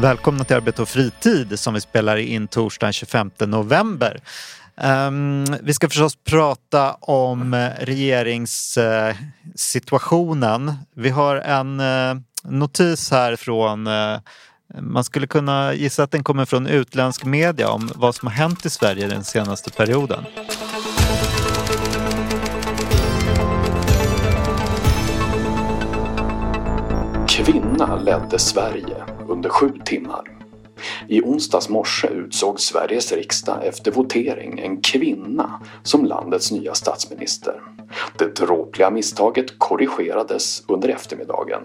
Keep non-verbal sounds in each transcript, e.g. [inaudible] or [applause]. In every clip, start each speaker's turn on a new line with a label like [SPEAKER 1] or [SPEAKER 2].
[SPEAKER 1] Välkomna till Arbete och fritid som vi spelar in torsdagen 25 november. Um, vi ska förstås prata om eh, regeringssituationen. vi har en uh, notis här från uh, man skulle kunna gissa att den kommer från utländsk media om vad som har hänt i Sverige den senaste perioden.
[SPEAKER 2] Kvinna ledde Sverige under sju timmar. I onsdags morse utsåg Sveriges riksdag efter votering en kvinna som landets nya statsminister. Det dråpliga misstaget korrigerades under eftermiddagen.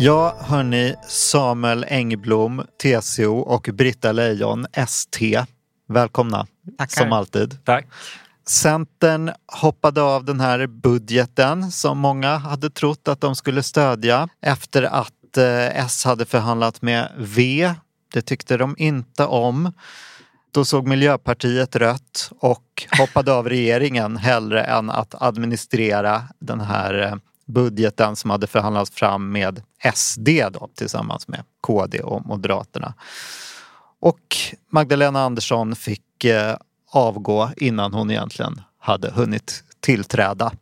[SPEAKER 1] Ja, hörni, Samuel Engblom, TCO och Britta Lejon, ST. Välkomna, Tackar. som alltid.
[SPEAKER 3] Tack.
[SPEAKER 1] Centern hoppade av den här budgeten som många hade trott att de skulle stödja efter att eh, S hade förhandlat med V. Det tyckte de inte om. Då såg Miljöpartiet rött och hoppade av regeringen hellre än att administrera den här eh, budgeten som hade förhandlats fram med SD då, tillsammans med KD och Moderaterna. Och Magdalena Andersson fick eh, avgå innan hon egentligen hade hunnit tillträda.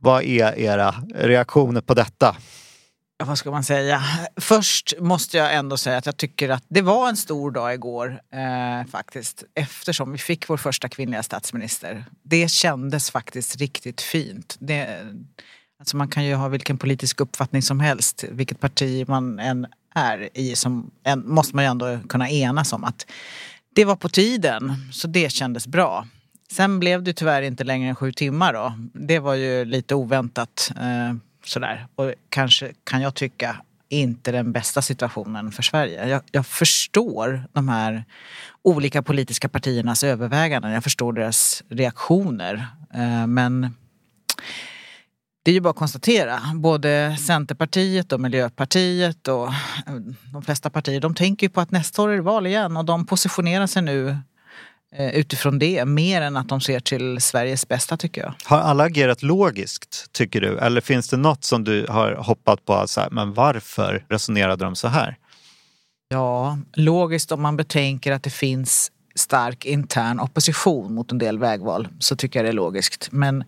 [SPEAKER 1] Vad är era reaktioner på detta?
[SPEAKER 3] Vad ska man säga? Först måste jag ändå säga att jag tycker att det var en stor dag igår eh, faktiskt. Eftersom vi fick vår första kvinnliga statsminister. Det kändes faktiskt riktigt fint. Det, alltså man kan ju ha vilken politisk uppfattning som helst. Vilket parti man än är i som en, måste man ju ändå kunna enas om att det var på tiden. Så det kändes bra. Sen blev det tyvärr inte längre än sju timmar då. Det var ju lite oväntat. Eh, sådär. Och kanske kan jag tycka inte den bästa situationen för Sverige. Jag, jag, förstår de här olika politiska partiernas överväganden. Jag förstår deras reaktioner. Eh, men det är ju bara att konstatera, både Centerpartiet och Miljöpartiet och eh, de flesta partier, de tänker ju på att nästa år är det val igen och de positionerar sig nu eh, utifrån det mer än att de ser till Sveriges bästa tycker jag.
[SPEAKER 1] Har alla agerat logiskt tycker du? Eller finns det något som du har hoppat på, så här, men varför resonerade de så här?
[SPEAKER 3] Ja, logiskt om man betänker att det finns stark intern opposition mot en del vägval så tycker jag det är logiskt. Men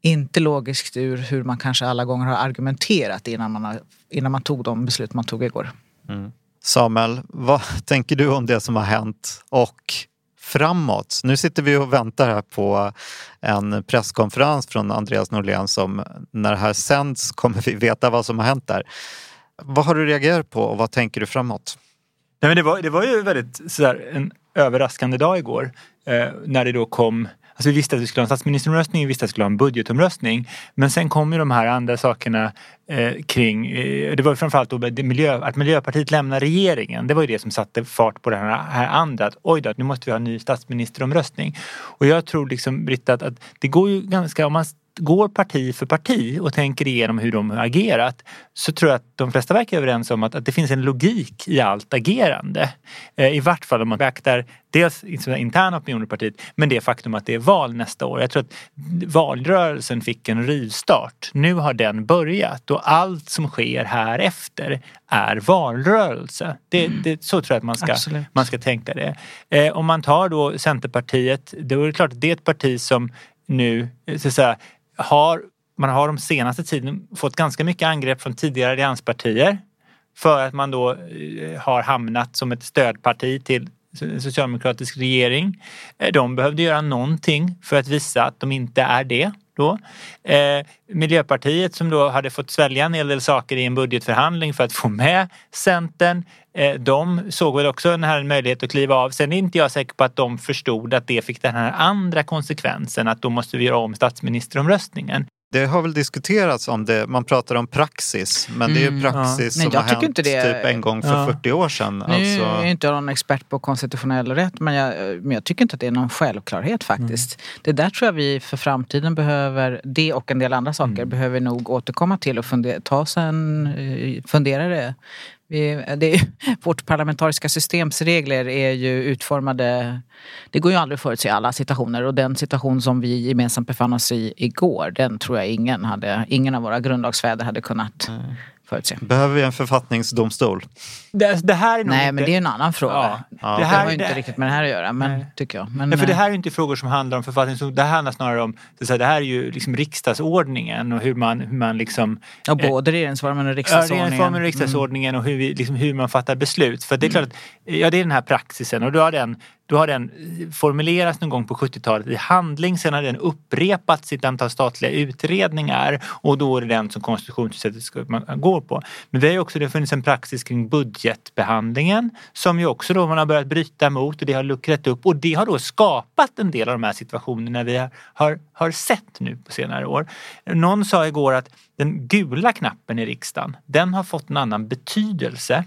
[SPEAKER 3] inte logiskt ur hur man kanske alla gånger har argumenterat innan man, har, innan man tog de beslut man tog igår. Mm.
[SPEAKER 1] Samuel, vad [laughs] tänker du om det som har hänt och framåt? Nu sitter vi och väntar här på en presskonferens från Andreas Norlén som när det här sänds kommer vi veta vad som har hänt där. Vad har du reagerat på och vad tänker du framåt?
[SPEAKER 4] Nej, men det, var, det var ju väldigt sådär, en överraskande dag igår eh, när det då kom Alltså vi visste att vi skulle ha en statsministeromröstning, vi visste att vi skulle ha en budgetomröstning. Men sen kom ju de här andra sakerna eh, kring, eh, det var framförallt då miljö, att Miljöpartiet lämnar regeringen. Det var ju det som satte fart på det här, här andra. Att oj då, nu måste vi ha en ny statsministeromröstning. Och jag tror liksom Britta att, att det går ju ganska, om man går parti för parti och tänker igenom hur de har agerat så tror jag att de flesta verkar överens om att, att det finns en logik i allt agerande. Eh, I vart fall om man beaktar dels interna opinioner i partiet men det faktum att det är val nästa år. Jag tror att valrörelsen fick en rivstart. Nu har den börjat och allt som sker här efter är valrörelse. Det, mm. det, så tror jag att man ska, man ska tänka det. Eh, om man tar då Centerpartiet, då är det klart att det är ett parti som nu så att säga, har, man har de senaste tiden fått ganska mycket angrepp från tidigare allianspartier för att man då eh, har hamnat som ett stödparti till socialdemokratisk regering. Eh, de behövde göra någonting för att visa att de inte är det. Då. Eh, Miljöpartiet som då hade fått svälja en hel del saker i en budgetförhandling för att få med Centern. Eh, de såg väl också den här möjlighet att kliva av. Sen är inte jag säker på att de förstod att det fick den här andra konsekvensen att då måste vi göra om statsministeromröstningen.
[SPEAKER 1] Det har väl diskuterats om det, man pratar om praxis, men det är ju
[SPEAKER 3] Mm,
[SPEAKER 1] praxis
[SPEAKER 3] ja. Nej,
[SPEAKER 1] som har hänt
[SPEAKER 3] inte det-
[SPEAKER 1] typ en gång för
[SPEAKER 4] Ja.
[SPEAKER 1] 40 år sedan.
[SPEAKER 3] Nu
[SPEAKER 1] Alltså,
[SPEAKER 3] är inte jag någon expert på konstitutionell rätt men jag, men jag tycker inte att det är någon självklarhet faktiskt. Det där tror jag vi för framtiden behöver, det och en del andra saker, behöver nog återkomma till och fundera, ta oss en eh, funderare. Vi, det [laughs] vårt parlamentariska systems regler är ju utformade, det går ju aldrig att förutse alla situationer. Och den situation som vi gemensamt befann oss i igår, den tror jag ingen, hade, ingen av våra grundlagsfäder hade kunnat förutse.
[SPEAKER 1] behöver vi en författningsdomstol?
[SPEAKER 4] Det, det här är nog
[SPEAKER 3] Nej
[SPEAKER 4] inte...
[SPEAKER 3] men det är en annan fråga.
[SPEAKER 4] Ja,
[SPEAKER 1] Ja.
[SPEAKER 4] det
[SPEAKER 3] Det
[SPEAKER 4] här,
[SPEAKER 3] har ju inte
[SPEAKER 4] det,
[SPEAKER 3] riktigt med det här att göra, men
[SPEAKER 4] Nej.
[SPEAKER 3] tycker jag. Men,
[SPEAKER 4] Nej, för det
[SPEAKER 3] eh,
[SPEAKER 4] här är ju inte frågor som handlar om författning. Det här handlar snarare om, så att säga, det här är ju liksom riksdagsordningen och hur man, hur man liksom
[SPEAKER 3] ja, både regeringsformen och
[SPEAKER 4] Ja,
[SPEAKER 3] riksdagsordningen.
[SPEAKER 4] regeringsformen och riksdagsordningen och hur, vi, liksom, hur man fattar beslut. För det är klart att ja, det är den här praxisen och då har den, då har den eh, formulerats någon gång på 70-talet i handling. Sen har den upprepats i ett antal statliga utredningar och då är det den som konstitutionsutskottet går på. Men det har ju också det funnits en praxis kring budgetbehandlingen som ju också då man har börjat bryta mot och det har luckrat upp och det har då skapat en del av de här situationerna vi har, har, har sett nu på senare år. Någon sa igår att den gula knappen i riksdagen, den har fått en annan betydelse.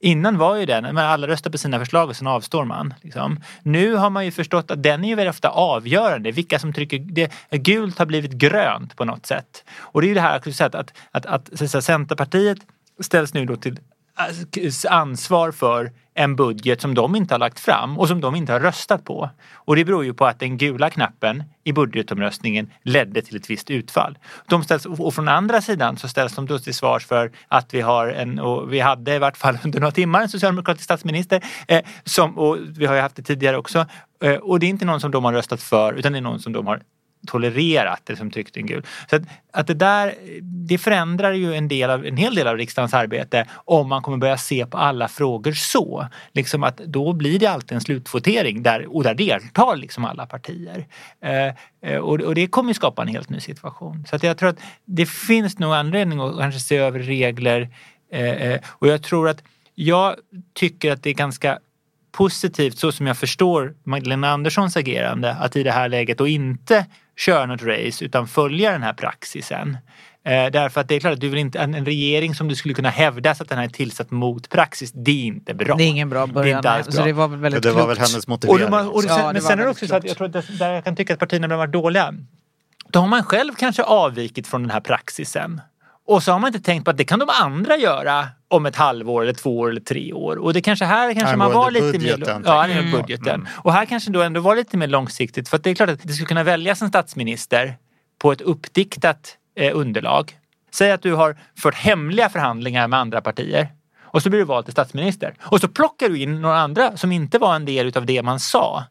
[SPEAKER 4] Innan var ju den, men alla röstar på sina förslag och sen avstår man. Liksom. Nu har man ju förstått att den är ju väldigt ofta avgörande. Vilka som trycker, det, gult har blivit grönt på något sätt. Och det är ju det här att, att, att, att, att, att Centerpartiet ställs nu då till Alltså, ansvar för en budget som de inte har lagt fram och som de inte har röstat på. Och det beror ju på att den gula knappen i budgetomröstningen ledde till ett visst utfall. De ställs, och från andra sidan så ställs de då till svars för att vi har en, och vi hade i vart fall [laughs] under några timmar en socialdemokratisk statsminister eh, som, och vi har ju haft det tidigare också. Eh, och det är inte någon som de har röstat för utan det är någon som de har tolererat det som tyckte en gul. Så att, att det där, det förändrar ju en, del av, en hel del av riksdagens arbete om man kommer börja se på alla frågor så. Liksom att då blir det alltid en slutvotering där, och där deltar liksom alla partier. Eh, eh och, och det kommer ju skapa en helt ny situation. Så att jag tror att det finns nog anledning att kanske se över regler eh, eh och jag tror att jag tycker att det är ganska positivt så som jag förstår Magdalena Anderssons agerande att i det här läget då inte köra något race utan följa den här praxisen. Eh, därför att det är klart att du vill inte, en, en regering som du skulle kunna hävda att den här är tillsatt mot praxis, det är inte bra.
[SPEAKER 3] Det är ingen bra
[SPEAKER 4] Det är
[SPEAKER 3] början.
[SPEAKER 4] inte alls
[SPEAKER 3] Så
[SPEAKER 4] bra.
[SPEAKER 3] det var väl väldigt
[SPEAKER 1] det var
[SPEAKER 3] klokt.
[SPEAKER 1] väl hennes
[SPEAKER 4] Och,
[SPEAKER 1] motivering.
[SPEAKER 4] och det,
[SPEAKER 3] Ja,
[SPEAKER 4] sen,
[SPEAKER 3] det
[SPEAKER 4] men sen är det också så att
[SPEAKER 3] klokt.
[SPEAKER 4] jag tror att det, där jag kan tycka att partierna har varit dåliga. Då har man själv kanske avvikit från den här praxisen. Och så har man inte tänkt på att det kan de andra göra om ett halvår eller två år eller tre år. Och det kanske här kanske man var lite
[SPEAKER 1] budgeten,
[SPEAKER 4] mer... Ja, angående
[SPEAKER 1] jag.
[SPEAKER 4] budgeten.
[SPEAKER 1] Mm.
[SPEAKER 4] Och här kanske då ändå var lite mer långsiktigt. För att det är klart att det skulle kunna väljas en statsminister på ett uppdiktat eh, underlag. Säg att du har fört hemliga förhandlingar med andra partier. Och så blir du vald till statsminister. Och så plockar du in några andra som inte var en del utav det man sa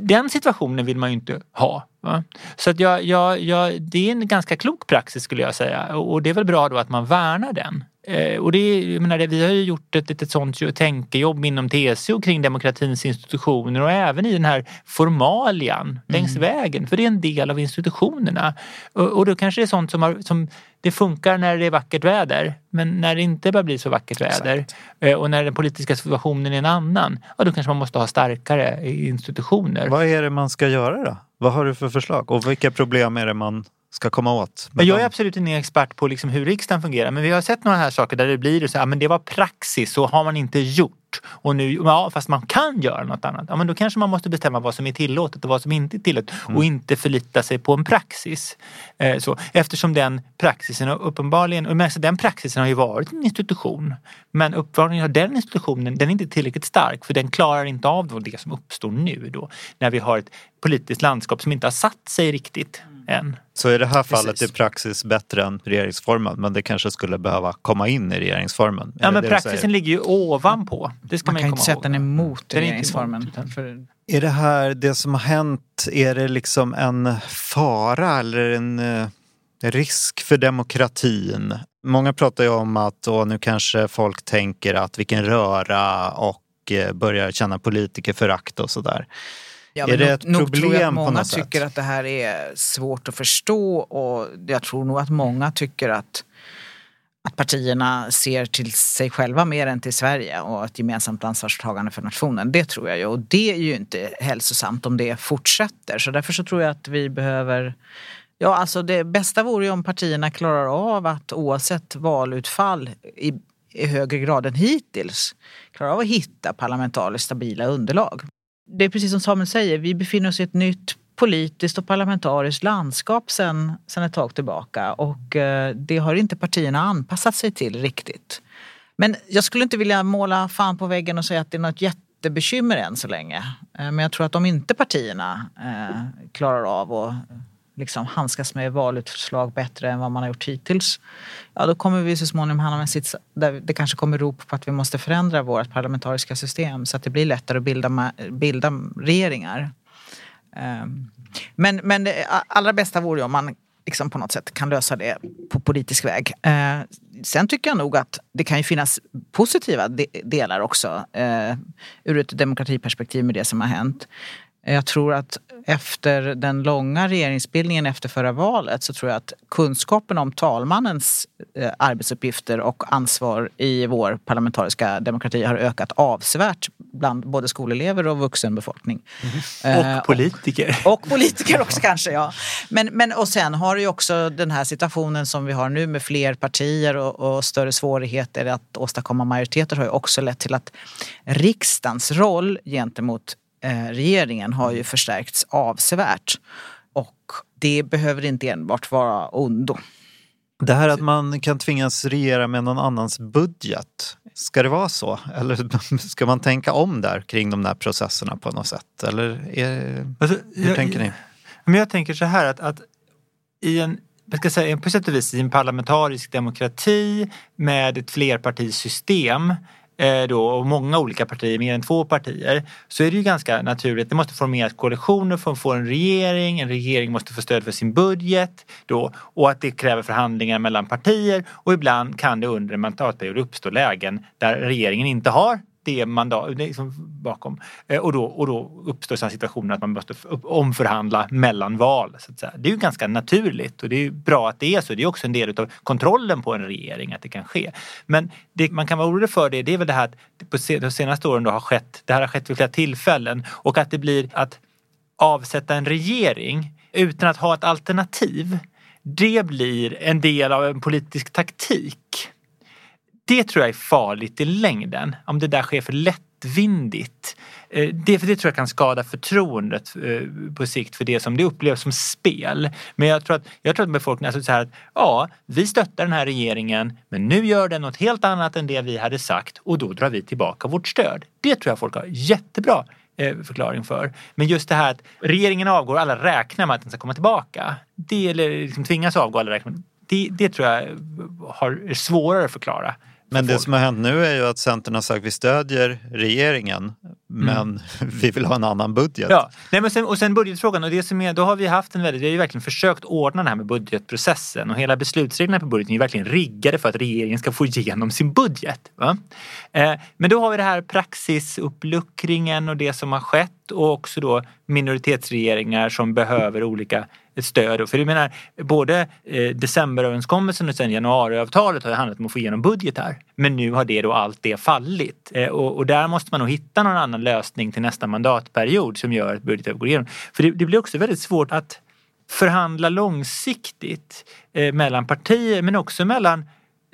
[SPEAKER 4] den situationen vill man ju inte ha. Va? Så att jag, jag, jag, det är en ganska klok praxis skulle jag säga och det är väl bra då att man värnar den. Eh, och det, jag menar, vi har ju gjort ett litet sånt tänkejobb inom TCO kring demokratins institutioner och även i den här formalian längs vägen för det är en del av institutionerna. Och, och då kanske det är sånt som, har, som det funkar när det är vackert väder men när det inte börjar bli så vackert väder eh, och när den politiska situationen är en annan, ja då kanske man måste ha starkare institutioner.
[SPEAKER 1] Vad är det man ska göra då? Vad har du för förslag? Och vilka problem är det man ska komma åt?
[SPEAKER 4] Men jag är absolut ingen expert på liksom hur riksdagen fungerar men vi har sett några här saker där det blir så här, men det var praxis så har man inte gjort. Och nu, ja fast man kan göra något annat. Ja men då kanske man måste bestämma vad som är tillåtet och vad som inte är tillåtet och inte förlita sig på en praxis. Eh, så, eftersom den praxisen har uppenbarligen, och den praxisen har ju varit en institution. Men uppenbarligen har den institutionen, den är inte tillräckligt stark för den klarar inte av det som uppstår nu då. När vi har ett politiskt landskap som inte har satt sig riktigt än.
[SPEAKER 1] Så i det här fallet
[SPEAKER 4] Precis.
[SPEAKER 1] är praxis bättre än regeringsformen men det kanske skulle behöva komma in i regeringsformen? Är
[SPEAKER 4] Ja men praxisen ligger ju ovanpå. Det ska
[SPEAKER 3] Man
[SPEAKER 4] man,
[SPEAKER 3] kan
[SPEAKER 4] ju
[SPEAKER 3] inte sätta
[SPEAKER 4] ihåg.
[SPEAKER 3] den emot
[SPEAKER 4] Den är
[SPEAKER 3] regeringsformen.
[SPEAKER 4] emot, utan-
[SPEAKER 3] För
[SPEAKER 1] Är det här det som har hänt, är det liksom en fara eller en eh, risk för demokratin? Många pratar ju om att åh, nu kanske folk tänker att vilken röra och eh, börjar känna politikerförakt och sådär.
[SPEAKER 3] Ja,
[SPEAKER 1] Är det
[SPEAKER 3] nog-
[SPEAKER 1] ett
[SPEAKER 3] nog tror jag
[SPEAKER 1] problem
[SPEAKER 3] att många
[SPEAKER 1] sätt?
[SPEAKER 3] tycker att det här är svårt att förstå och jag tror nog att många tycker att att partierna ser till sig själva mer än till Sverige och ett gemensamt ansvarstagande för nationen. Det tror jag ju och det är ju inte hälsosamt om det fortsätter. Så därför så tror jag att vi behöver Ja, alltså det bästa vore ju om partierna klarar av att oavsett valutfall i, i högre grad än hittills klarar av att hitta parlamentariskt stabila underlag. Det är precis som Samuel säger, vi befinner oss i ett nytt politiskt och parlamentariskt landskap sen, sen ett tag tillbaka och eh, det har inte partierna anpassat sig till riktigt. Men jag skulle inte vilja måla fan på väggen och säga att det är något jättebekymmer än så länge. Eh, men jag tror att om inte partierna eh, klarar av att liksom handskas med valutslag bättre än vad man har gjort hittills. Ja, då kommer vi så småningom hamna en sits där det kanske kommer rop på att vi måste förändra vårt parlamentariska system så att det blir lättare att bilda, bilda regeringar. Ehm, men, men det allra bästa vore ju om man liksom på något sätt kan lösa det på politisk väg. Ehm, sen tycker jag nog att det kan ju finnas positiva delar också eh, ur ett demokratiperspektiv med det som har hänt. Jag tror att efter den långa regeringsbildningen efter förra valet så tror jag att kunskapen om talmannens eh, arbetsuppgifter och ansvar i vår parlamentariska demokrati har ökat avsevärt bland både skolelever och vuxenbefolkning.
[SPEAKER 4] Mm. Och politiker.
[SPEAKER 3] Och, och politiker också kanske, ja. Men, men, och sen har ju också den här situationen som vi har nu med fler partier och, och större svårigheter att åstadkomma majoriteter har ju också lett till att riksdagens roll gentemot regeringen har ju förstärkts avsevärt. Och det behöver inte enbart vara ondo.
[SPEAKER 1] Det här att man kan tvingas regera med någon annans budget, ska det vara så? Eller [laughs] ska man tänka om där kring de där processerna på något sätt? Eller är, alltså, hur jag, tänker ni?
[SPEAKER 4] Men jag tänker så här att, att i en jag ska säga, på sätt och vis i en parlamentarisk demokrati med ett flerpartisystem Eh, Eh, då, och många olika partier, mer än två partier, så är det ju ganska naturligt. Det måste formeras koalitioner för att få en regering. En regering måste få stöd för sin budget då, och att det kräver förhandlingar mellan partier och ibland kan det under en mandatperiod uppstå lägen där regeringen inte har det mandat, liksom bakom. Eh, och då, och då uppstår sådana situationer att man måste omförhandla mellan val. Så att säga. Det är ju ganska naturligt och det är bra att det är så. Det är också en del av kontrollen på en regering att det kan ske. Men det man kan vara orolig för det, det är väl det här att på de senaste åren då har skett, det här har skett vid flera tillfällen och att det blir att avsätta en regering utan att ha ett alternativ. Det blir en del av en politisk taktik det tror jag är farligt i längden. Om det där sker för lättvindigt. Eh, det, för det tror jag kan skada förtroendet eh, på sikt för det som det upplevs som spel. Men jag tror att, jag tror att befolkningen, alltså så här att ja, vi stöttar den här regeringen men nu gör den något helt annat än det vi hade sagt och då drar vi tillbaka vårt stöd. Det tror jag folk har jättebra eh, förklaring för. Men just det här att regeringen avgår och alla räknar med att den ska komma tillbaka. Det, eller liksom tvingas avgå alla räknar med, det, det tror jag har, är svårare att förklara.
[SPEAKER 1] Men det folk. som har hänt nu är ju att Centern har sagt att vi stödjer regeringen men mm. [laughs] vi vill ha en annan budget.
[SPEAKER 4] Ja, Nej, men sen, och sen budgetfrågan och det som är, då har vi haft en väldigt, vi har ju verkligen försökt ordna det här med budgetprocessen och hela beslutsreglerna på budgeten är ju verkligen riggade för att regeringen ska få igenom sin budget. Eh, men då har vi det här praxisuppluckringen och det som har skett och också då minoritetsregeringar som behöver olika stöd. För jag menar, både eh, decemberöverenskommelsen och sen januariavtalet har handlat om att få igenom budgetar. Men nu har det då allt det fallit. Eh, och, och, där måste man nog hitta någon annan lösning till nästa mandatperiod som gör att budgeten går igenom. För det, det blir också väldigt svårt att förhandla långsiktigt eh, mellan partier men också mellan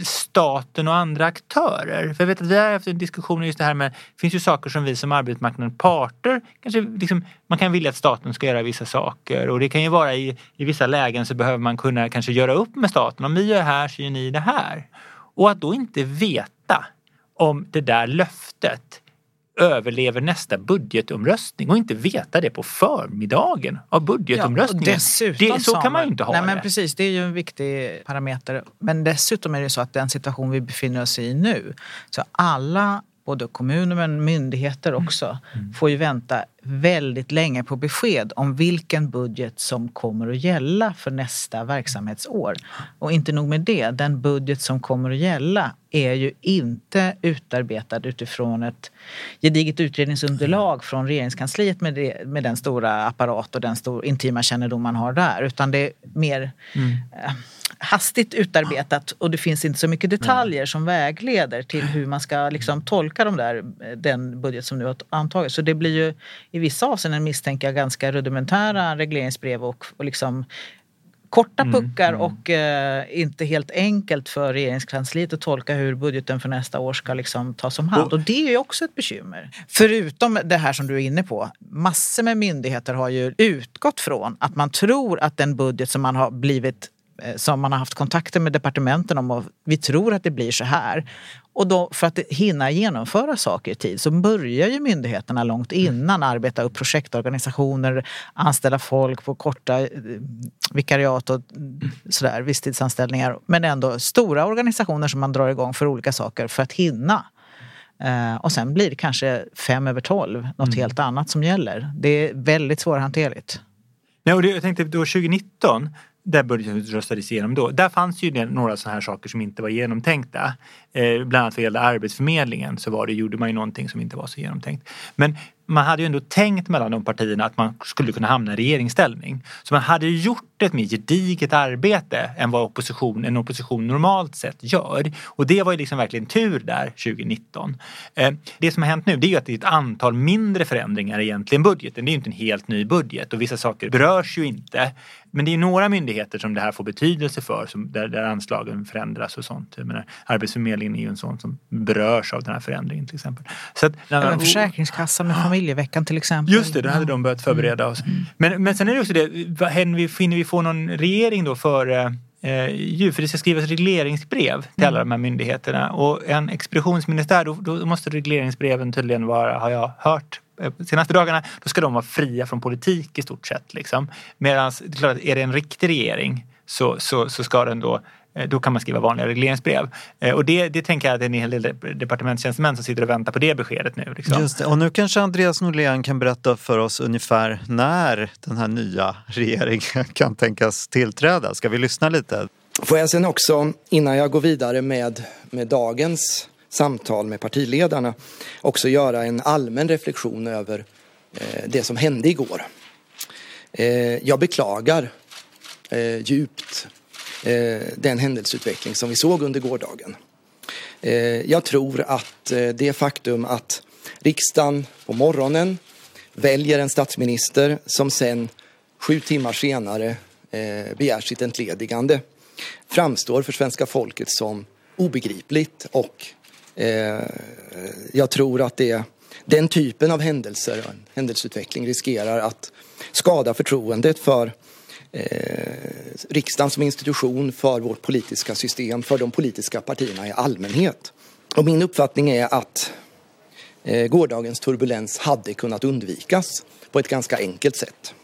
[SPEAKER 4] staten och andra aktörer. För jag vet att vi har haft en diskussion just det här med, det finns ju saker som vi som arbetsmarknadens parter, kanske liksom, man kan vilja att staten ska göra vissa saker och det kan ju vara i, i vissa lägen så behöver man kunna kanske göra upp med staten. Om vi gör här så gör ni det här. Och att då inte veta om det där löftet överlever nästa budgetomröstning och inte veta det på förmiddagen av budgetomröstningen. Ja, dessutom, det, så kan man ju inte ha
[SPEAKER 3] nej,
[SPEAKER 4] det.
[SPEAKER 3] Men precis, det är ju en viktig parameter. Men dessutom är det så att den situation vi befinner oss i nu, så alla både kommuner men myndigheter också, mm. får ju vänta väldigt länge på besked om vilken budget som kommer att gälla för nästa verksamhetsår. Och inte nog med det, den budget som kommer att gälla är ju inte utarbetad utifrån ett gediget utredningsunderlag från regeringskansliet med, det, med den stora apparat och den stor, intima kännedom man har där. Utan det är mer mm. Hastigt utarbetat och det finns inte så mycket detaljer mm. som vägleder till hur man ska liksom tolka de där, den budget som nu har antagits. Så det blir ju i vissa avseenden misstänka ganska rudimentära regleringsbrev och, och liksom korta puckar och eh, inte helt enkelt för regeringskansliet att tolka hur budgeten för nästa år ska liksom tas om hand. Och det är ju också ett bekymmer. Förutom det här som du är inne på. Massor med myndigheter har ju utgått från att man tror att den budget som man har blivit som man har haft kontakter med departementen om och vi tror att det blir så här. Och då, för att hinna genomföra saker i tid så börjar ju myndigheterna långt innan arbeta upp projektorganisationer, anställa folk på korta eh, vikariat och sådär, visstidsanställningar. Men ändå stora organisationer som man drar igång för olika saker för att hinna. Eh, och sen blir det kanske fem över tolv, något helt annat som gäller. Det är väldigt svårhanterligt.
[SPEAKER 4] Nej, och det, jag tänkte då 2019 där budgeten röstades igenom då. Där fanns ju några sådana här saker som inte var genomtänkta. Eh, bland annat vad gällde Arbetsförmedlingen så var det, gjorde man ju någonting som inte var så genomtänkt. Men man hade ju ändå tänkt mellan de partierna att man skulle kunna hamna i regeringsställning. Så man hade gjort ett mer gediget arbete än vad opposition, en opposition normalt sett gör. Och det var ju liksom verkligen tur där 2019. Eh, det som har hänt nu det är ju att det är ett antal mindre förändringar egentligen budgeten. Det är ju inte en helt ny budget och vissa saker berörs ju inte. Men det är några myndigheter som det här får betydelse för, som, där, där anslagen förändras och sånt. Jag menar, Arbetsförmedlingen är ju en sån som berörs av den här förändringen till exempel. Så att,
[SPEAKER 3] Även Försäkringskassan med familjeveckan till exempel.
[SPEAKER 4] Just det, då hade de börjat förbereda oss. Men, men sen är det också det, vad händer vi, finner vi få någon regering då före eh, jul? För det ska skrivas regleringsbrev till alla de här myndigheterna och en expeditionsministär då, då måste regleringsbreven tydligen vara, har jag hört, eh, senaste dagarna, då ska de vara fria från politik i stort sett. Liksom. Medan, är det en riktig regering så, så, så ska den då då kan man skriva vanliga regleringsbrev. Eh, Och det, det tänker jag att det är en hel del departementstjänstemän som sitter och väntar på det beskedet nu. Liksom.
[SPEAKER 1] Just det. Och nu kanske Andreas Norlén kan berätta för oss ungefär när den här nya [laughs] regeringen kan tänkas tillträda. Ska vi lyssna lite?
[SPEAKER 5] Får jag sen också, innan jag går vidare med, med dagens samtal med partiledarna, också göra en allmän reflektion över eh, det som hände igår. Eh, jag beklagar eh, djupt eh, Eh, den händelseutveckling som vi såg under gårdagen. Eh, jag tror att eh, det faktum att riksdagen på morgonen väljer en statsminister som sen sju timmar senare begär sitt entledigande framstår för svenska folket som obegripligt och jag tror att det, den typen av händelser, händelseutveckling riskerar att skada förtroendet för eh, riksdagen som institution, för vårt politiska system, för de politiska partierna i allmänhet. Och min uppfattning är att eh, gårdagens turbulens hade kunnat undvikas på ett ganska enkelt sätt.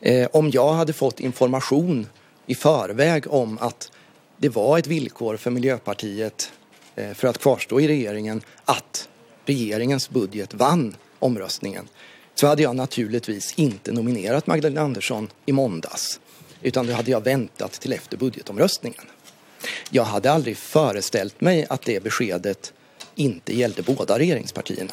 [SPEAKER 5] Eh, om jag hade fått information i förväg om att det var ett villkor för Miljöpartiet eh, för att kvarstå i regeringen att regeringens budget vann omröstningen så hade jag naturligtvis inte nominerat Magdalena Andersson i måndags utan då hade jag väntat till efter budgetomröstningen. Jag hade aldrig föreställt mig att det beskedet inte gällde båda regeringspartierna.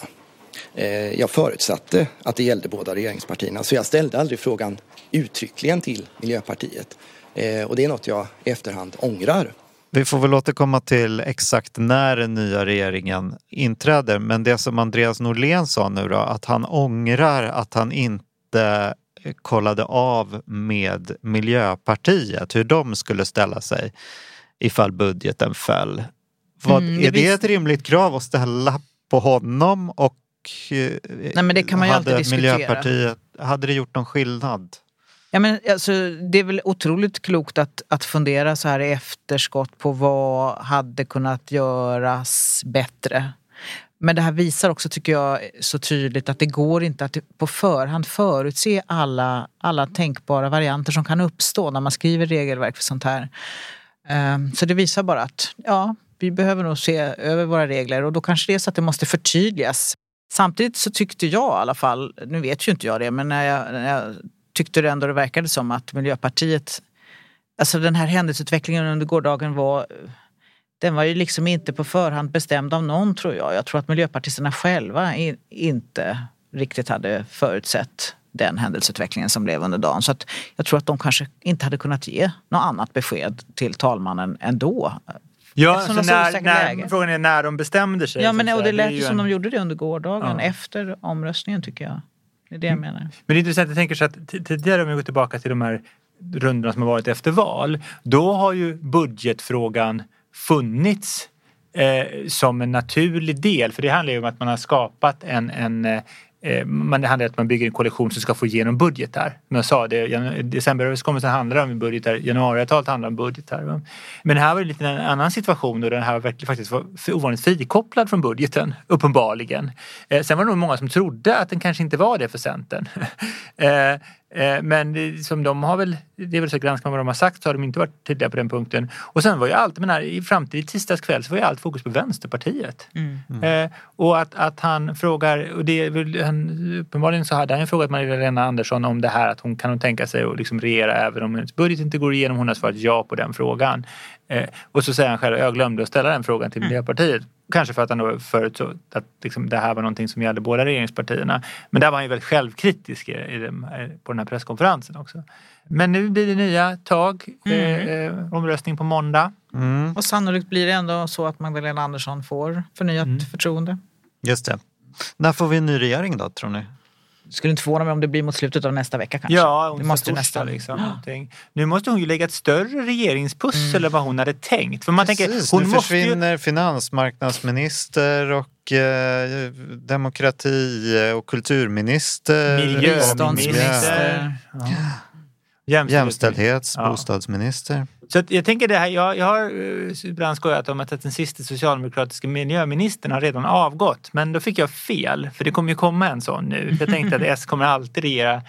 [SPEAKER 5] Eh, jag förutsatte att det gällde båda regeringspartierna så jag ställde aldrig frågan uttryckligen till Miljöpartiet. Eh, och det är något jag i efterhand ångrar.
[SPEAKER 1] Vi får väl återkomma till exakt när den nya regeringen inträder. Men det som Andreas Norlén sa nu då, att han ångrar att han inte kollade av med Miljöpartiet hur de skulle ställa sig ifall budgeten föll. Vad,
[SPEAKER 3] Mm, det
[SPEAKER 1] är det ett rimligt krav att ställa på honom och eh,
[SPEAKER 3] Nej, men det kan man ju
[SPEAKER 1] hade
[SPEAKER 3] alltid diskutera.
[SPEAKER 1] Miljöpartiet, hade det gjort någon skillnad?
[SPEAKER 3] Ja, men alltså, det är väl otroligt klokt att, att fundera så här i efterskott på vad hade kunnat göras bättre. Men det här visar också, tycker jag, så tydligt att det går inte att på förhand förutse alla, alla tänkbara varianter som kan uppstå när man skriver regelverk för sånt här. Ehm, så det visar bara att ja, vi behöver nog se över våra regler och då kanske det är så att det måste förtydligas. Samtidigt så tyckte jag i alla fall, nu vet ju inte jag det, men när jag, när jag tyckte det ändå det verkade som att Miljöpartiet, alltså den här händelseutvecklingen under gårdagen var den var ju liksom inte på förhand bestämd av någon tror jag. Jag tror att miljöpartisterna själva i, inte riktigt hade förutsett den händelseutvecklingen som blev under dagen. Så att jag tror att de kanske inte hade kunnat ge något annat besked till talmannen ändå.
[SPEAKER 4] Ja,
[SPEAKER 3] Eftersom
[SPEAKER 4] så
[SPEAKER 3] de så
[SPEAKER 4] när, när, frågan är när de bestämde sig.
[SPEAKER 3] Ja, men, och det lät ju som
[SPEAKER 4] en-
[SPEAKER 3] de gjorde det under gårdagen,
[SPEAKER 4] Ja.
[SPEAKER 3] efter omröstningen tycker jag. Det är det jag menar.
[SPEAKER 4] Men det är intressant, jag tänker så att tidigare om vi går tillbaka till de här rundorna som har varit efter val, då har ju budgetfrågan funnits eh, som en naturlig del. För det handlar ju om att man har skapat en, en eh, Eh, man, det handlar om att man bygger en koalition som ska få igenom budgetar. Som jag sa, det, decemberöverenskommelsen handlar om budgetar, januariavtalet handlar om budgetar. Men här var det lite en annan situation och den här faktiskt var ovanligt frikopplad från budgeten, uppenbarligen. Eh, sen var det nog många som trodde att den kanske inte var det för Centern. [laughs] eh, Eh, men som de har väl, det är väl så granskar vad de har sagt så har de inte varit tydliga på den punkten. Och sen var ju allt, men här, i framtid, tisdags kväll så var ju allt fokus på Vänsterpartiet. Mm. Mm. och att, att han frågar, och det han, uppenbarligen så hade han frågat Magdalena Andersson om det här att hon kan hon tänka sig att liksom regera även om hennes budget inte går igenom. Hon har svarat ja på den frågan. Eh, och så säger han själv, jag glömde att ställa den frågan till mm. Miljöpartiet. Kanske för att han då förutsåg att liksom det här var någonting som gällde båda regeringspartierna. Men där var han ju väldigt självkritisk i, i den, på den här presskonferensen också. Men nu blir det nya tag, mm. eh, omröstning på måndag.
[SPEAKER 3] Mm. Och sannolikt blir det ändå så att Magdalena Andersson får förnyat mm. förtroende.
[SPEAKER 1] Just det. När får vi en ny regering då tror ni?
[SPEAKER 3] Skulle inte förvåna mig om det blir mot slutet av nästa vecka kanske.
[SPEAKER 4] Ja, det måste nästan. Liksom, ja. Nu måste hon ju lägga ett större regeringspussel mm. än vad hon hade tänkt. För man
[SPEAKER 1] Precis,
[SPEAKER 4] tänker, hon
[SPEAKER 1] nu
[SPEAKER 4] måste
[SPEAKER 1] försvinner
[SPEAKER 4] ju...
[SPEAKER 1] finansmarknadsminister och eh, demokrati och kulturminister.
[SPEAKER 4] Miljöminister. Ja.
[SPEAKER 1] Jämställdhets, ja. bostadsminister.
[SPEAKER 4] Så att jag tänker det här, jag, jag har eh, ibland skojat om att den sista socialdemokratiska miljöministern har redan avgått. Men då fick jag fel, för det kommer ju komma en sån nu. Jag tänkte att S kommer alltid regera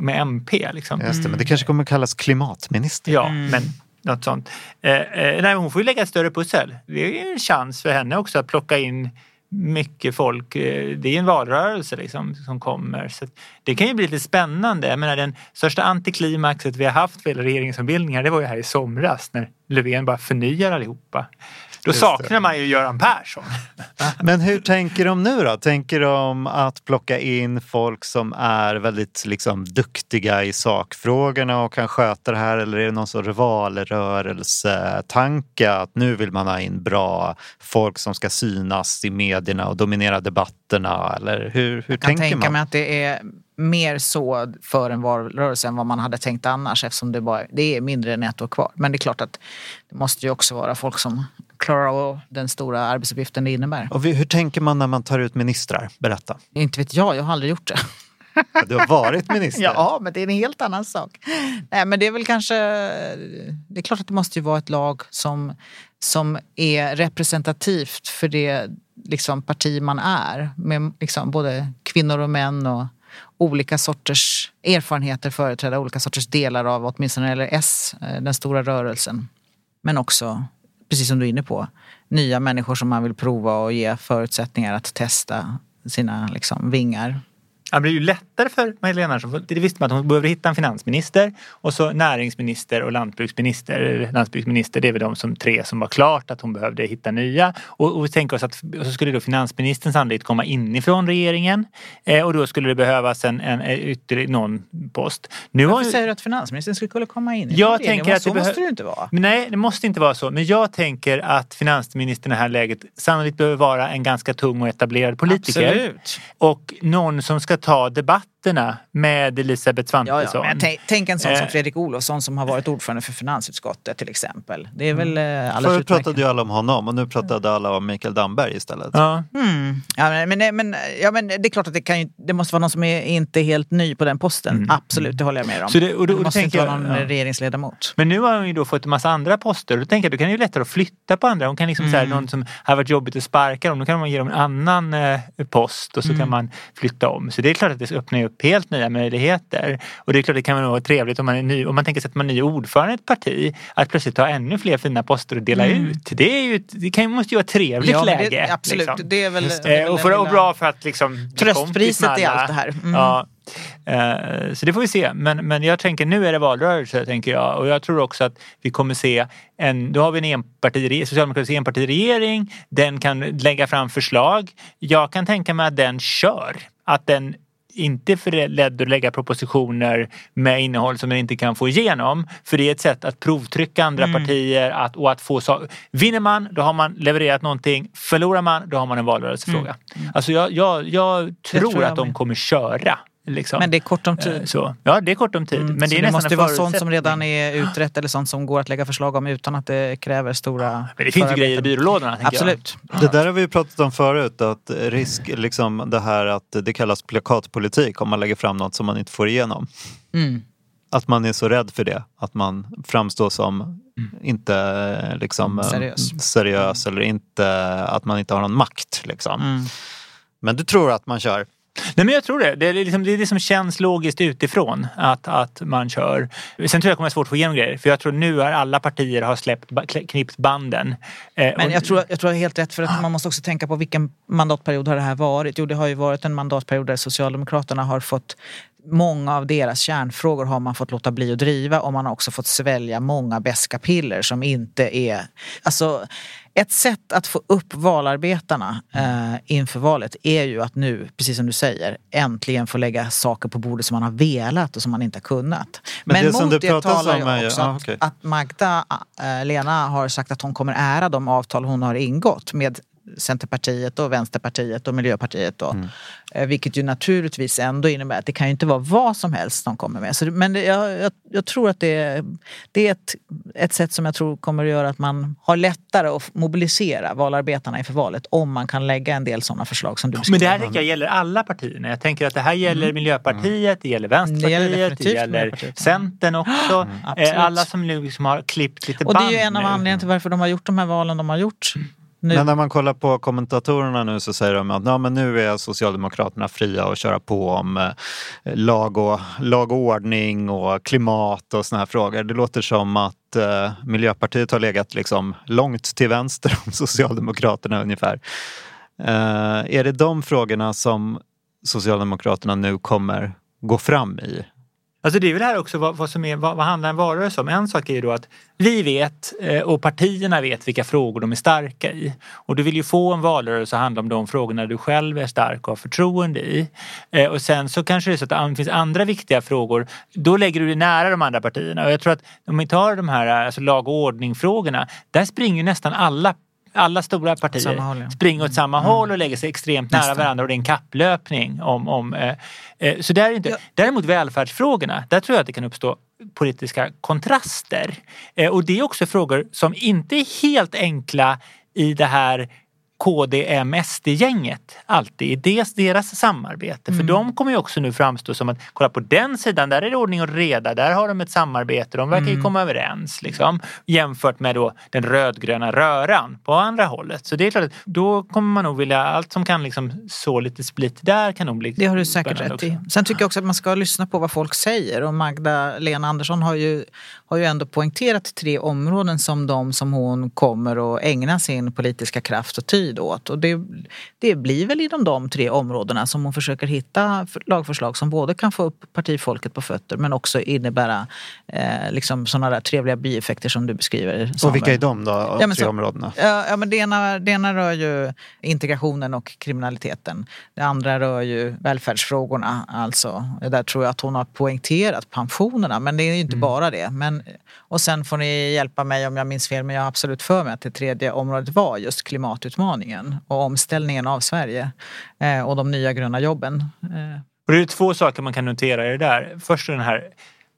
[SPEAKER 4] med MP. Liksom.
[SPEAKER 1] Just det, men det kanske kommer kallas klimatminister.
[SPEAKER 4] Ja, mm. men något sånt. Eh, eh, nej, hon får ju lägga ett större pussel. Det är en chans för henne också att plocka in mycket folk. Eh, det är en valrörelse liksom som kommer. Så det kan ju bli lite spännande. Jag menar, den största antiklimaxet vi har haft för regeringsombildningar det var ju här i somras när Löfven bara förnyar allihopa. Då Just saknar det. man ju Göran Persson. [laughs]
[SPEAKER 1] Men hur tänker de nu då? Tänker de att plocka in folk som är väldigt liksom, duktiga i sakfrågorna och kan sköta det här eller är det någon sorts valrörelsetanke att nu vill man ha in bra folk som ska synas i medierna och dominera debatterna eller hur, hur tänker man? Jag kan tänka
[SPEAKER 3] mig att det är mer så för en valrörelse än vad man hade tänkt annars eftersom det, bara, det är mindre än ett år kvar. Men det är klart att det måste ju också vara folk som klarar av den stora arbetsuppgiften det innebär.
[SPEAKER 1] Och hur tänker man när man tar ut ministrar? Berätta.
[SPEAKER 3] Inte vet jag, jag har aldrig gjort det.
[SPEAKER 1] Du har varit minister? [laughs]
[SPEAKER 3] ja, men det är en helt annan sak. Nej, men det är väl kanske... Det är klart att det måste ju vara ett lag som, som är representativt för det liksom, parti man är. Med liksom, både kvinnor och män och olika sorters erfarenheter företräda olika sorters delar av åtminstone eller S, eh, den stora rörelsen. Men också, precis som du är inne på, nya människor som man vill prova och ge förutsättningar att testa sina liksom, vingar.
[SPEAKER 4] Det blir ju lättare för Magdalena Andersson. Det visste man att hon behöver hitta en finansminister och så näringsminister och lantbruksminister. Landsbygdsminister, det är väl de som tre som var klart att hon behövde hitta nya. Och, och vi tänker oss att så skulle då finansministern sannolikt komma inifrån regeringen eh, och då skulle det behövas en, en, en ytterligare någon post.
[SPEAKER 3] Nu Varför har, säger du att finansministern skulle komma inifrån jag regeringen? Tänker att så det måste det inte vara.
[SPEAKER 4] Nej, det måste inte vara så. Men jag tänker att finansministern i det här läget sannolikt behöver vara en ganska tung och etablerad politiker.
[SPEAKER 3] Absolut.
[SPEAKER 4] Och någon som ska ta debatt debatterna med Elisabeth Svantesson.
[SPEAKER 3] Ja, ja. tänk en sån som eh. Fredrik Olofsson som har varit ordförande för finansutskottet till exempel. Det är väl mm.
[SPEAKER 1] Förut pratade ju alla om honom och nu pratade alla om Mikael Damberg istället.
[SPEAKER 4] Ja.
[SPEAKER 3] Mm. Ja, men, men, ja, men det är klart att det, kan ju, det måste vara någon som är inte helt ny på den posten. Mm. Absolut, det håller jag med om. Så det, och då, det måste inte vara någon ja. regeringsledamot.
[SPEAKER 4] Men nu har hon ju då fått en massa andra poster. Då tänker jag, då kan det ju lättare att flytta på andra. Hon kan liksom mm. säga någon som har varit jobbigt att sparka dem. Då kan man ge dem en annan eh, post och så mm. kan man flytta om. Så det är klart att det öppnar upp helt nya möjligheter. Och det är klart det kan vara trevligt om man är ny, om man tänker sig att man är ny ordförande i ett parti, att plötsligt ha ännu fler fina poster att dela mm. ut. Det, är ju, det kan, måste ju vara ett trevligt ja, läge.
[SPEAKER 3] Det, absolut, liksom. det är väl...
[SPEAKER 4] Eh, och, för, och bra för att liksom...
[SPEAKER 3] Tröstpriset i allt det här.
[SPEAKER 4] Mm. Ja. Eh, så det får vi se. Men, men jag tänker nu är det valrörelse tänker jag och jag tror också att vi kommer se en, då har vi en enparti, socialdemokratisk enpartiregering. Den kan lägga fram förslag. Jag kan tänka mig att den kör. Att den inte för ledd att lägga propositioner med innehåll som man inte kan få igenom. För det är ett sätt att provtrycka andra mm. partier att, och att få saker. Vinner man, då har man levererat någonting. Förlorar man, då har man en valrörelsefråga. Mm. Mm. Alltså jag, jag, jag tror, tror jag att de kommer köra Liksom.
[SPEAKER 3] Men det är kort om
[SPEAKER 4] Eh,
[SPEAKER 3] tid.
[SPEAKER 4] Så. Ja, det är kort om tid.
[SPEAKER 3] Mm,
[SPEAKER 4] men det är
[SPEAKER 3] det måste vara sånt som redan är utrett eller sånt som går att lägga förslag om utan att det kräver stora
[SPEAKER 4] Men det finns ju grejer i byrålådorna. tänker jag.
[SPEAKER 3] Absolut.
[SPEAKER 1] Det där har vi ju pratat om förut, att risk, liksom det här att det kallas plakatpolitik om man lägger fram något som man inte får igenom.
[SPEAKER 3] Mm.
[SPEAKER 1] Att man är så rädd för det, att man framstår som inte eh, liksom, eh,
[SPEAKER 3] Seriös.
[SPEAKER 1] seriös eller inte, att man inte har någon makt. Liksom.
[SPEAKER 3] Mm.
[SPEAKER 1] Men du tror att man kör?
[SPEAKER 4] Nej men jag tror det. Det är, liksom, det är det som känns logiskt utifrån att, att man kör. Sen tror jag det kommer vara svårt att få igenom grejer. För jag tror nu är alla partier har släppt, ba- kl- knippt banden. Eh,
[SPEAKER 3] Men
[SPEAKER 4] och-
[SPEAKER 3] jag tror, jag tror jag är helt rätt för att man måste också tänka på vilken mandatperiod har det här varit? Jo det har ju varit en mandatperiod där Socialdemokraterna har fått Många av deras kärnfrågor har man fått låta bli att driva och man har också fått svälja många beska piller som inte är... Alltså, ett sätt att få upp valarbetarna eh, inför valet är ju att nu, precis som du säger, äntligen få lägga saker på bordet som man har velat och som man inte har kunnat.
[SPEAKER 1] Men
[SPEAKER 3] Men,
[SPEAKER 1] det som
[SPEAKER 3] mot
[SPEAKER 1] du
[SPEAKER 3] det talar
[SPEAKER 1] om
[SPEAKER 3] ju
[SPEAKER 1] är
[SPEAKER 3] också
[SPEAKER 1] ja,
[SPEAKER 3] att,
[SPEAKER 1] okej.
[SPEAKER 3] att Magda, äh, Lena har sagt att hon kommer ära de avtal hon har ingått med Centerpartiet och Vänsterpartiet och Miljöpartiet. Då.
[SPEAKER 1] Mm.
[SPEAKER 3] Eh, Vilket ju naturligtvis ändå innebär att det kan ju inte vara vad som helst de kommer med. Så, det- men det, jag, jag, jag tror att det, är- det är ett, ett sätt som jag tror kommer att göra att man har lättare att mobilisera valarbetarna inför valet om man kan lägga en del sådana förslag som du
[SPEAKER 4] Men
[SPEAKER 3] beskriver.
[SPEAKER 4] det här tycker jag gäller alla partierna. Jag tänker att det här gäller Miljöpartiet, det gäller
[SPEAKER 3] Det gäller
[SPEAKER 4] Vänsterpartiet, det gäller
[SPEAKER 3] Miljöpartiet.
[SPEAKER 4] Centern också.
[SPEAKER 3] Absolut.
[SPEAKER 4] Eh, Alla som nu liksom har klippt lite
[SPEAKER 3] och det är
[SPEAKER 4] band
[SPEAKER 3] ju en av anledningarna till varför de har gjort de här valen de har gjort. Nu.
[SPEAKER 1] Men när man kollar på kommentatorerna nu så säger de att ja, men nu är Socialdemokraterna fria att köra på om eh, lag, och, lag och ordning och klimat och såna här frågor. Det låter som att eh, Miljöpartiet har legat liksom långt till vänster om [laughs] Socialdemokraterna ungefär. Eh, är det de frågorna som Socialdemokraterna nu kommer gå fram i?
[SPEAKER 4] Alltså det är väl här också vad, vad som är, vad, vad handlar en valrörelse om? En sak är ju då att vi vet eh, och partierna vet vilka frågor de är starka i. Och du vill ju få en valrörelse att handla om de frågorna du själv är stark och har förtroende i. Eh, och sen så kanske det är så att det finns andra viktiga frågor. Då lägger du dig nära de andra partierna. Och jag tror att om vi tar de här alltså lag och ordning-frågorna. Där springer ju nästan alla alla stora partier
[SPEAKER 3] håll, ja.
[SPEAKER 4] springer åt samma håll och lägger sig extremt nära
[SPEAKER 3] Nästan.
[SPEAKER 4] varandra och det är en kapplöpning. Om, om, eh, eh, så där är inte. Däremot välfärdsfrågorna, där tror jag att det kan uppstå politiska kontraster. Eh, och det är också frågor som inte är helt enkla i det här KD-M-SD-gänget alltid i deras, deras samarbete. För de kommer ju också nu framstå som att kolla på den sidan, där är det ordning och reda, där har de ett samarbete, de verkar ju komma överens. Liksom, jämfört med då den rödgröna röran på andra hållet. Så det är klart att då kommer man nog vilja, allt som kan liksom så lite split där kan nog bli
[SPEAKER 3] Det har du säkert rätt i.
[SPEAKER 4] också.
[SPEAKER 3] Sen tycker jag också att man ska lyssna på vad folk säger. Och Magda-Lena Andersson har ju, har ju ändå poängterat tre områden som de som hon kommer att ägna sin politiska kraft och tid åt. Och det, det blir väl inom de tre områdena som hon försöker hitta för- lagförslag som både kan få upp partifolket på fötter men också innebära eh, liksom sådana där trevliga bieffekter som du beskriver.
[SPEAKER 1] Och
[SPEAKER 3] Samuel.
[SPEAKER 1] vilka är de då,
[SPEAKER 3] Ja, men
[SPEAKER 1] tre
[SPEAKER 3] så-
[SPEAKER 1] områdena?
[SPEAKER 3] Ja, men det, ena, det ena rör ju integrationen och kriminaliteten. Det andra rör ju välfärdsfrågorna. Alltså. Där tror jag att hon har poängterat pensionerna, men det är ju inte bara det. Men, och sen får ni hjälpa mig om jag minns fel, men jag har absolut för mig att det tredje området var just klimatutmaningen och omställningen av Sverige eh, och de nya gröna jobben.
[SPEAKER 4] Och det är två saker man kan notera i det där. Först den här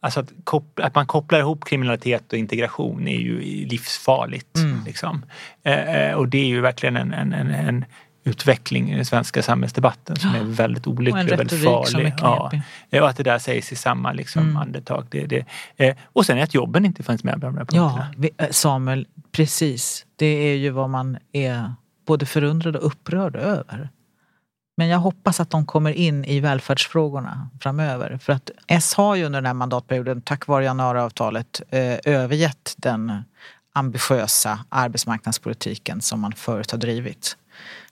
[SPEAKER 4] Alltså att, kop- att man kopplar ihop kriminalitet och integration är ju livsfarligt.
[SPEAKER 3] Mm.
[SPEAKER 4] Liksom. Eh, eh, och det är ju verkligen en, en, en, en utveckling i den svenska samhällsdebatten som är väldigt olycklig
[SPEAKER 3] Och
[SPEAKER 4] och, väldigt farlig. Ja. Eh, Och att det där sägs i samma liksom,
[SPEAKER 3] Mm.
[SPEAKER 4] andetag. Det, det, eh, och sen att jobben inte finns med bland de här punkterna.
[SPEAKER 3] Ja, Samuel, precis. Det är ju vad man är både förundrad och upprörd över. Men jag hoppas att de kommer in i välfärdsfrågorna framöver. För att S har ju under den här mandatperioden, tack vare januariavtalet, eh, övergett den ambitiösa arbetsmarknadspolitiken som man förut har drivit.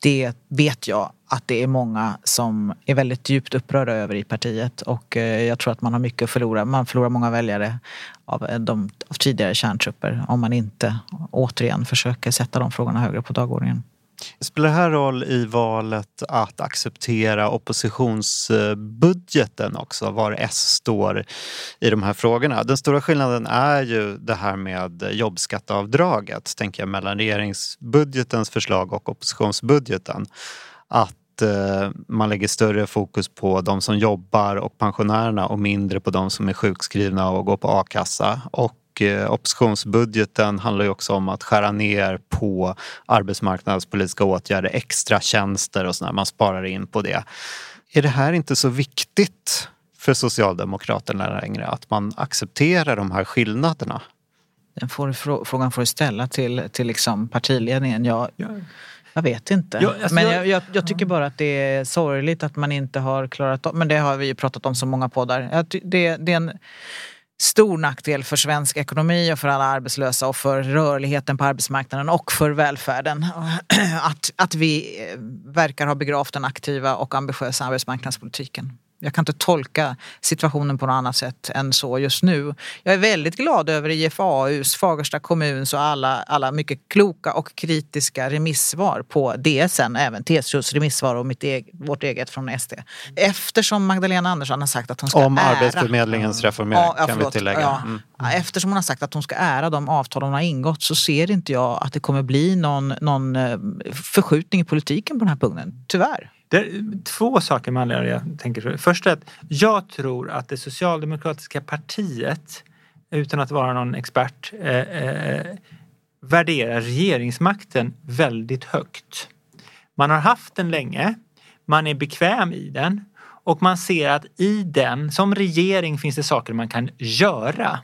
[SPEAKER 3] Det vet jag att det är många som är väldigt djupt upprörda över i partiet och eh, jag tror att man har mycket att förlora. Man förlorar många väljare av, eh, de, av tidigare kärntrupper om man inte återigen försöker sätta de frågorna högre på dagordningen.
[SPEAKER 1] Spelar det här roll i valet att acceptera oppositionsbudgeten också, var S står i de här frågorna? Den stora skillnaden är ju det här med jobbskatteavdraget, tänker jag, mellan regeringsbudgetens förslag och oppositionsbudgeten. Att eh, man lägger större fokus på de som jobbar och pensionärerna och mindre på de som är sjukskrivna och går på a-kassa. Och eh, oppositionsbudgeten handlar ju också om att skära ner på arbetsmarknadspolitiska åtgärder, extra tjänster och sådär. Man sparar in på det. Är det här inte så viktigt för Socialdemokraterna längre att man accepterar de här skillnaderna?
[SPEAKER 3] Den får, frågan får du ställa till, till liksom partiledningen. Jag, jag vet inte.
[SPEAKER 4] Ja, alltså
[SPEAKER 3] men
[SPEAKER 4] jag-
[SPEAKER 3] jag, jag, jag tycker bara att det är sorgligt att man inte har klarat av, men det har vi ju pratat om så många poddar. Jag Det, det är en stor nackdel för svensk ekonomi och för alla arbetslösa och för rörligheten på arbetsmarknaden och för välfärden. [clears throat] Att, att vi eh, verkar ha begravt den aktiva och ambitiösa arbetsmarknadspolitiken. Jag kan inte tolka situationen på något annat sätt än så just nu. Jag är väldigt glad över IFAUs, Fagersta kommuns och alla, alla mycket kloka och kritiska remissvar på DSN, även TCOs remissvar och mitt eget, vårt eget från SD. Eftersom Magdalena Andersson har sagt att hon ska
[SPEAKER 1] Om
[SPEAKER 3] ära...
[SPEAKER 1] Arbetsförmedlingens reformering
[SPEAKER 3] Ja, ja,
[SPEAKER 1] kan vi tillägga.
[SPEAKER 3] Ja.
[SPEAKER 1] Mm.
[SPEAKER 3] Eftersom hon har sagt att hon ska ära de avtal hon har ingått så ser inte jag att det kommer bli någon, någon eh, förskjutning i politiken på den här punkten. Tyvärr.
[SPEAKER 4] Det är två saker med anledning av det jag tänker. Först är att jag tror att det socialdemokratiska partiet, utan att vara någon expert, eh, eh, värderar regeringsmakten väldigt högt. Man har haft den länge, man är bekväm i den och man ser att i den, som regering finns det saker man kan göra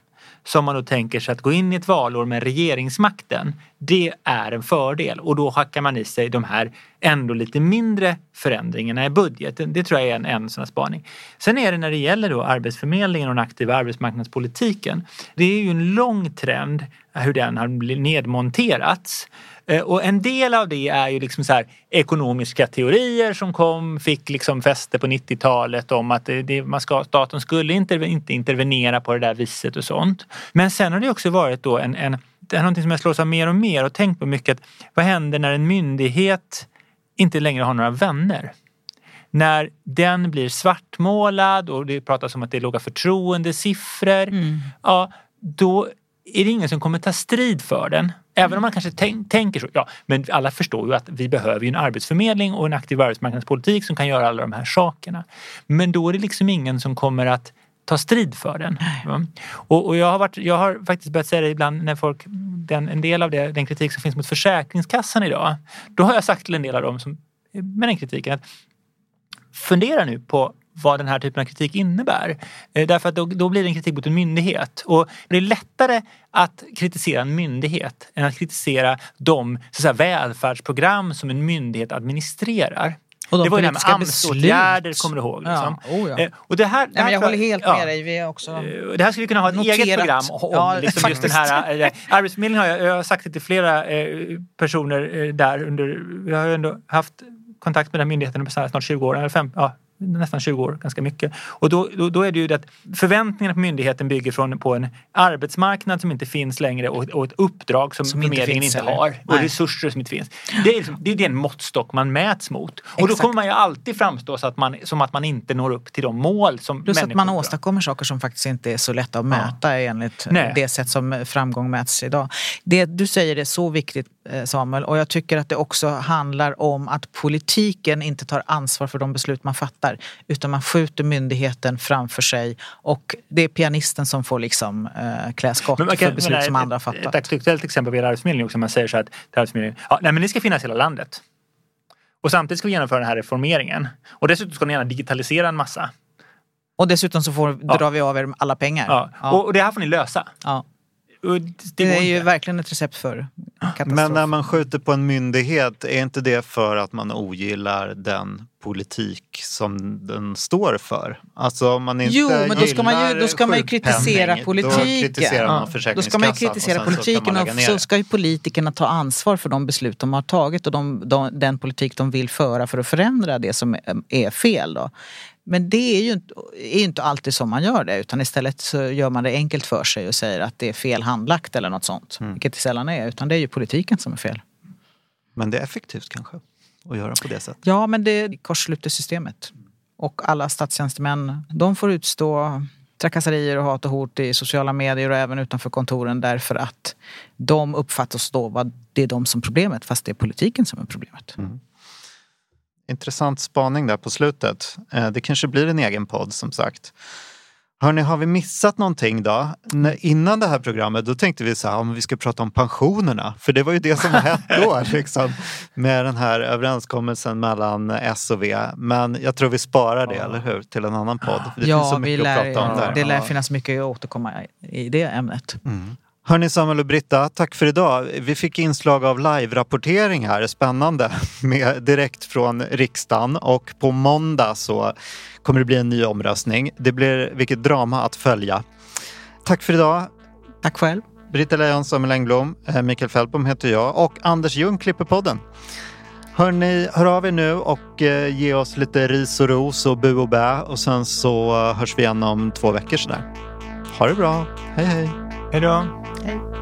[SPEAKER 4] som man då tänker sig att gå in i ett valår med regeringsmakten, det är en fördel och då hackar man i sig de här ändå lite mindre förändringarna i budgeten. Det tror jag är en, en sån här spaning. Sen är det när det gäller då Arbetsförmedlingen och den aktiva arbetsmarknadspolitiken. Det är ju en lång trend hur den har nedmonterats. Eh, och en del av det är ju liksom så här ekonomiska teorier som kom, fick liksom fäste på 90-talet om att det, det, man ska, staten skulle inte, inte intervenera på det där viset och sånt. Men sen har det också varit då en, en det är någonting som jag slås av mer och mer och tänkt på mycket. Att vad händer när en myndighet inte längre har några vänner? När den blir svartmålad och det pratas om att det är låga förtroendesiffror. Ja, då är det ingen som kommer ta strid för den. Även om man kanske tänk, tänker så. Ja, men alla förstår ju att vi behöver en arbetsförmedling och en aktiv arbetsmarknadspolitik som kan göra alla de här sakerna. Men då är det liksom ingen som kommer att ta strid för den. Ja. Och, och jag, har varit, jag har faktiskt börjat säga det ibland när folk, den, en del av det, den kritik som finns mot Försäkringskassan idag. Då har jag sagt till en del av dem som, med den kritiken att fundera nu på vad den här typen av kritik innebär. Eh, Därför att då, då blir det en kritik mot en myndighet. Och det är lättare att kritisera en myndighet än att kritisera de så att säga, välfärdsprogram som en myndighet administrerar.
[SPEAKER 3] Och de
[SPEAKER 4] det var ju det här med AMS-åtgärder, kommer du ihåg?
[SPEAKER 3] Ja,
[SPEAKER 4] Liksom.
[SPEAKER 3] oh ja.
[SPEAKER 4] Eh, Och det här, det här
[SPEAKER 3] men jag håller helt
[SPEAKER 4] ja.
[SPEAKER 3] med dig. Vi också...
[SPEAKER 4] Eh, Det här skulle vi kunna ha ett eget
[SPEAKER 3] Noterat.
[SPEAKER 4] program om.
[SPEAKER 3] Ja,
[SPEAKER 4] liksom just den här, eh, Arbetsförmedlingen har jag, jag har sagt det till flera personer där under, vi har ju ändå haft kontakt med den myndigheten i snart 20 år, eller fem, ja, nästan 20 år, ganska mycket. Och då, då, då är det ju det att förväntningarna på myndigheten bygger från, på en arbetsmarknad som inte finns längre och, och ett uppdrag som,
[SPEAKER 3] Som inte
[SPEAKER 4] förmedlingen inte
[SPEAKER 3] eller?
[SPEAKER 4] har och
[SPEAKER 3] Nej.
[SPEAKER 4] resurser som inte finns. Det är, liksom, det är den måttstock man mäts mot. Och då
[SPEAKER 3] Exakt.
[SPEAKER 4] kommer man ju alltid framstå så att man, som att man inte når upp till de mål som
[SPEAKER 3] Plus att
[SPEAKER 4] människor
[SPEAKER 3] man
[SPEAKER 4] drar.
[SPEAKER 3] åstadkommer saker som faktiskt inte är så lätta att mäta enligt
[SPEAKER 4] Nej.
[SPEAKER 3] det sätt som framgång mäts idag. Det du säger är så viktigt eh, Samuel och jag tycker att det också handlar om att politiken inte tar ansvar för de beslut man fattar utan man skjuter myndigheten framför sig och det är pianisten som får liksom eh, klä skott
[SPEAKER 4] Men man
[SPEAKER 3] för beslut
[SPEAKER 4] men
[SPEAKER 3] som
[SPEAKER 4] ett-
[SPEAKER 3] andra har
[SPEAKER 4] Ett
[SPEAKER 3] fattat.
[SPEAKER 4] aktuellt exempel gäller Arbetsförmedlingen också. Man säger så här att till Arbetsförmedlingen, ja, nej men det ska finnas i hela landet. Och samtidigt ska vi genomföra den här reformeringen. Och dessutom ska ni gärna digitalisera en massa.
[SPEAKER 3] Och dessutom så får,
[SPEAKER 4] Ja.
[SPEAKER 3] drar vi av er alla pengar.
[SPEAKER 4] Ja.
[SPEAKER 3] Ja.
[SPEAKER 4] Och, och det här får ni lösa.
[SPEAKER 3] Det, är ju verkligen ett recept för katastrof.
[SPEAKER 1] Men när man skjuter på en myndighet, är inte det för att man ogillar den politik som den står för? Alltså om man inte
[SPEAKER 3] Jo, men då ska man ju, då ska man ju kritisera
[SPEAKER 1] Då
[SPEAKER 3] politiken.
[SPEAKER 1] kritiserar man
[SPEAKER 3] Ja. Då ska man ju kritisera
[SPEAKER 1] och så
[SPEAKER 3] politiken
[SPEAKER 1] man
[SPEAKER 3] och så ska ju politikerna ta ansvar för de beslut de har tagit och de, de, den politik de vill föra för att förändra det som är- är fel. Då. Men det är ju inte, är inte alltid som man gör det utan istället så gör man det enkelt för sig och säger att det är fel handlagt eller något sånt.
[SPEAKER 1] Mm.
[SPEAKER 3] Vilket det sällan är, utan det är ju politiken som är fel.
[SPEAKER 1] Men det är effektivt kanske att göra på det sättet.
[SPEAKER 3] Ja, men det korssluter systemet. Och alla statstjänstemän, de får utstå trakasserier och hat och hot i sociala medier och även utanför kontoren därför att de uppfattas då vad det är de som problemet fast det är politiken som är problemet.
[SPEAKER 1] Intressant spaning där på slutet. Eh, Det kanske blir en egen podd som sagt. Hörni, har vi missat någonting då? Innan det här programmet då tänkte vi så här, om vi ska prata om pensionerna. För det var ju det som hett då, [laughs] liksom, med den här överenskommelsen mellan S och V. Men jag tror vi sparar det, eller hur? Till en annan podd. Det finns så
[SPEAKER 3] ja,
[SPEAKER 1] mycket att
[SPEAKER 3] lär,
[SPEAKER 1] prata om där.
[SPEAKER 3] det lär finnas mycket att återkomma i det ämnet.
[SPEAKER 1] Hörni Samuel och Britta, tack för idag. Vi fick inslag av live-rapportering här, spännande, [laughs] med, direkt från riksdagen. Och på måndag så kommer det bli en ny omröstning. Det blir vilket drama att följa. Tack för idag.
[SPEAKER 3] Tack själv.
[SPEAKER 1] Britta Lejon, Samuel Engblom, eh, Mikael Fällbom heter jag och Anders Ljung klipper podden. Hörni, hör av er nu och eh, ge oss lite ris och ros och bu och bä och sen så eh, hörs vi igen om två veckor sådär. Ha det bra. Hej hej.
[SPEAKER 4] Hej då! Okay.